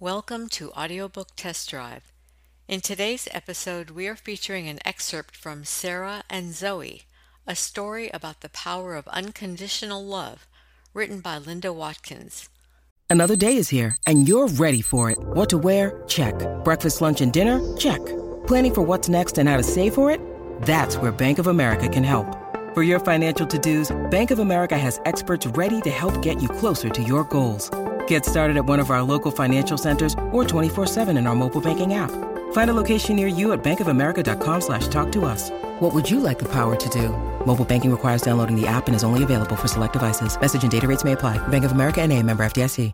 Welcome to Audiobook Test Drive. In today's episode, we are featuring an excerpt from Sarah and Zoey, a story about the power of unconditional love, written by Linda Watkins. Another day is here, and you're ready for it. What to wear? Check. Breakfast, lunch, and dinner? Check. Planning for what's next and how to save for it? That's where Bank of America can help. For your financial to-dos, Bank of America has experts ready to help get you closer to your goals. Get started at one of our local financial centers or 24-7 in our mobile banking app. Find a location near you at bankofamerica.com slash talk to us. What would you like the power to do? Mobile banking requires downloading the app and is only available for select devices. Message and data rates may apply. Bank of America and a member FDIC.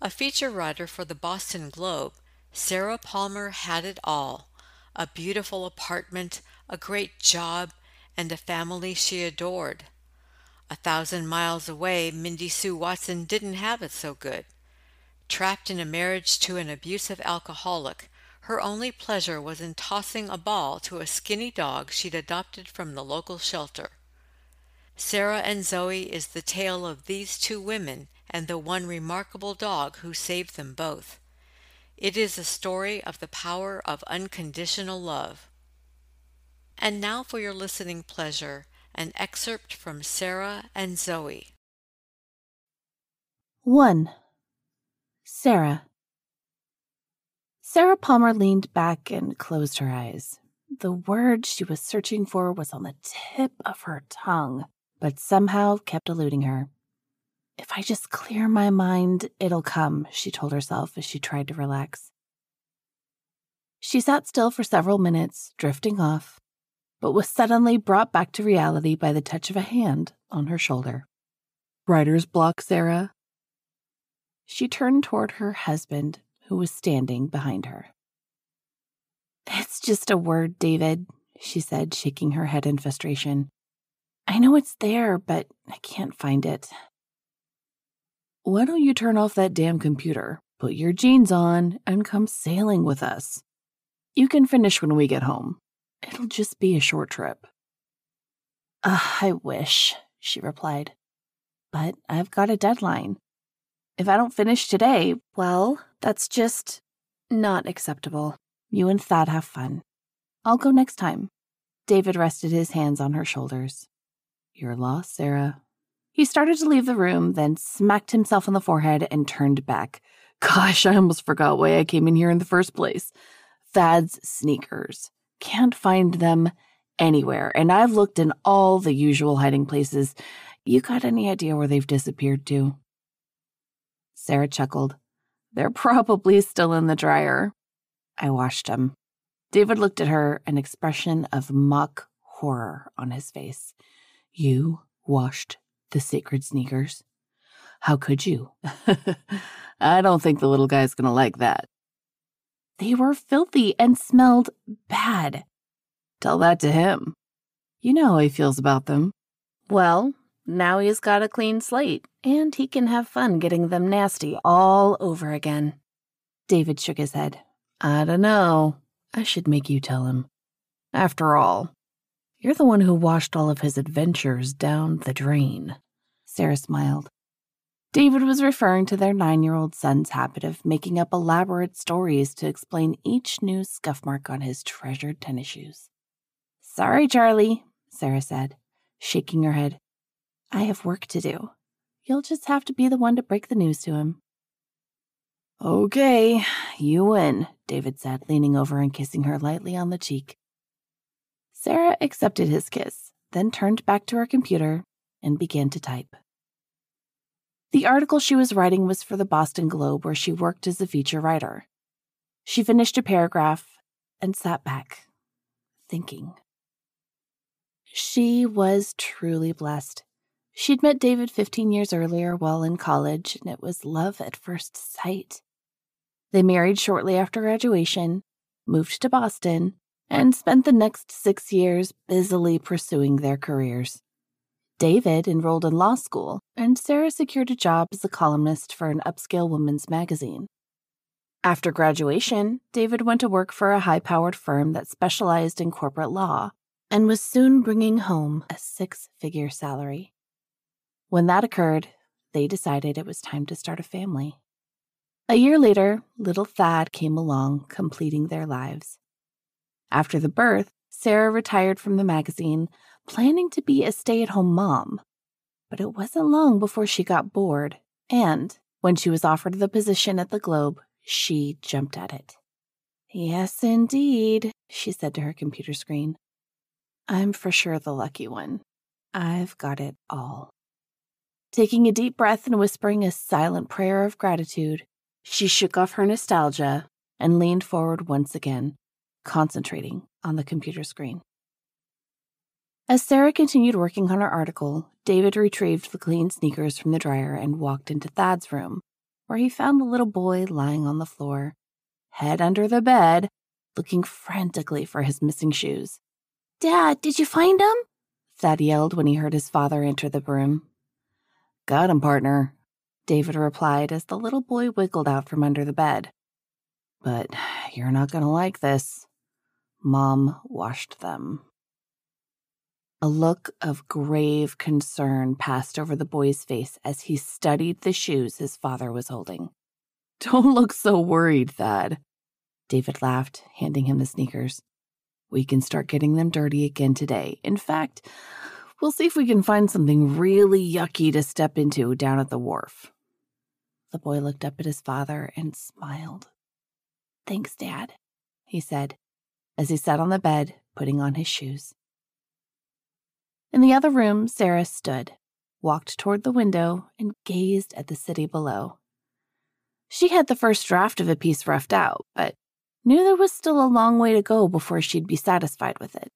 A feature writer for the Boston Globe, Sarah Palmer had it all. A beautiful apartment, a great job, and a family she adored. A thousand miles away, Mindy Sue Watson didn't have it so good. Trapped in a marriage to an abusive alcoholic, her only pleasure was in tossing a ball to a skinny dog she'd adopted from the local shelter. Sarah and Zoey is the tale of these two women and the one remarkable dog who saved them both. It is a story of the power of unconditional love. And now for your listening pleasure an excerpt from Sarah and Zoey. 1. Sarah. Sarah Palmer leaned back and closed her eyes. The word she was searching for was on the tip of her tongue, but somehow kept eluding her. If I just clear my mind, it'll come, she told herself as she tried to relax. She sat still for several minutes, drifting off, but was suddenly brought back to reality by the touch of a hand on her shoulder. Writer's block, Sarah? She turned toward her husband, who was standing behind her. It's just a word, David, she said, shaking her head in frustration. I know it's there, but I can't find it. Why don't you turn off that damn computer, put your jeans on, and come sailing with us? You can finish when we get home. It'll just be a short trip. Uh, I wish, she replied. But I've got a deadline. If I don't finish today, well, that's just not acceptable. You and Thad have fun. I'll go next time. David rested his hands on her shoulders. You're lost, Sarah. He started to leave the room, then smacked himself on the forehead and turned back. Gosh, I almost forgot why I came in here in the first place. Thad's sneakers. Can't find them anywhere, and I've looked in all the usual hiding places. You got any idea where they've disappeared to? Sarah chuckled. They're probably still in the dryer. I washed them. David looked at her, an expression of mock horror on his face. You washed the sacred sneakers? How could you? I don't think the little guy's gonna like that. They were filthy and smelled bad. Tell that to him. You know how he feels about them. Well, now he's got a clean slate, and he can have fun getting them nasty all over again. David shook his head. I don't know. I should make you tell him. After all, you're the one who washed all of his adventures down the drain. Sarah smiled. David was referring to their nine year old son's habit of making up elaborate stories to explain each new scuff mark on his treasured tennis shoes. Sorry, Charlie, Sarah said, shaking her head. I have work to do. You'll just have to be the one to break the news to him. Okay, you win, David said, leaning over and kissing her lightly on the cheek. Sarah accepted his kiss, then turned back to her computer and began to type. The article she was writing was for the Boston Globe, where she worked as a feature writer. She finished a paragraph and sat back, thinking. She was truly blessed. She'd met David 15 years earlier while in college, and it was love at first sight. They married shortly after graduation, moved to Boston, and spent the next six years busily pursuing their careers. David enrolled in law school, and Sarah secured a job as a columnist for an upscale women's magazine. After graduation, David went to work for a high powered firm that specialized in corporate law and was soon bringing home a six figure salary. When that occurred, they decided it was time to start a family. A year later, little Thad came along, completing their lives. After the birth, Sarah retired from the magazine, planning to be a stay at home mom. But it wasn't long before she got bored, and when she was offered the position at the Globe, she jumped at it. Yes, indeed, she said to her computer screen. I'm for sure the lucky one. I've got it all. Taking a deep breath and whispering a silent prayer of gratitude, she shook off her nostalgia and leaned forward once again, concentrating on the computer screen. As Sarah continued working on her article, David retrieved the clean sneakers from the dryer and walked into Thad's room, where he found the little boy lying on the floor, head under the bed, looking frantically for his missing shoes. Dad, did you find them? Thad yelled when he heard his father enter the room. Got him, partner, David replied as the little boy wiggled out from under the bed. But you're not going to like this. Mom washed them. A look of grave concern passed over the boy's face as he studied the shoes his father was holding. Don't look so worried, Thad. David laughed, handing him the sneakers. We can start getting them dirty again today. In fact, we'll see if we can find something really yucky to step into down at the wharf. The boy looked up at his father and smiled. Thanks, Dad, he said, as he sat on the bed, putting on his shoes. In the other room, Sarah stood, walked toward the window, and gazed at the city below. She had the first draft of a piece roughed out, but knew there was still a long way to go before she'd be satisfied with it.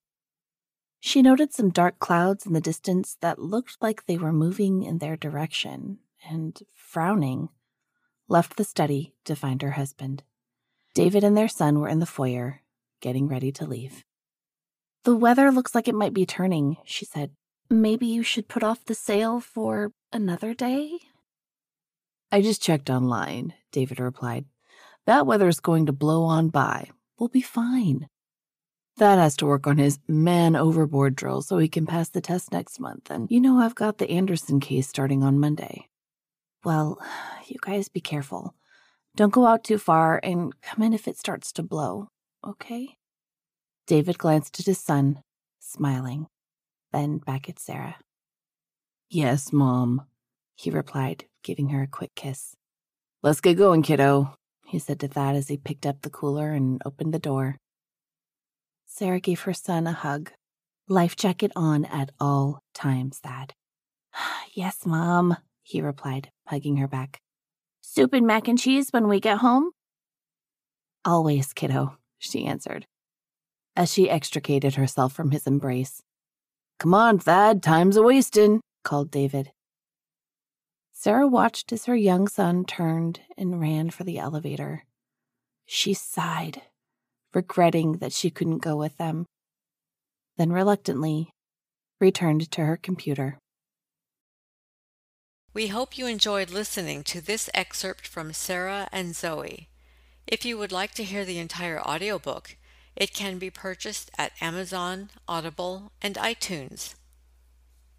She noted some dark clouds in the distance that looked like they were moving in their direction, and, frowning, left the study to find her husband. David and their son were in the foyer, getting ready to leave. The weather looks like it might be turning, she said. Maybe you should put off the sail for another day? I just checked online, David replied. That weather's going to blow on by. We'll be fine. Thad has to work on his man overboard drill so he can pass the test next month, and you know I've got the Anderson case starting on Monday. Well, you guys be careful. Don't go out too far and come in if it starts to blow, okay? David glanced at his son, smiling, then back at Sarah. Yes, Mom, he replied, giving her a quick kiss. Let's get going, kiddo, he said to Thad as he picked up the cooler and opened the door. Sarah gave her son a hug. Life jacket on at all times, Thad. yes, Mom, he replied, hugging her back. Soup and mac and cheese when we get home? Always, kiddo, she answered, as she extricated herself from his embrace. Come on, Thad, time's a wastin', called David. Sarah watched as her young son turned and ran for the elevator. She sighed, regretting that she couldn't go with them, then reluctantly returned to her computer. We hope you enjoyed listening to this excerpt from Sarah and Zoey. If you would like to hear the entire audiobook, it can be purchased at Amazon, Audible, and iTunes.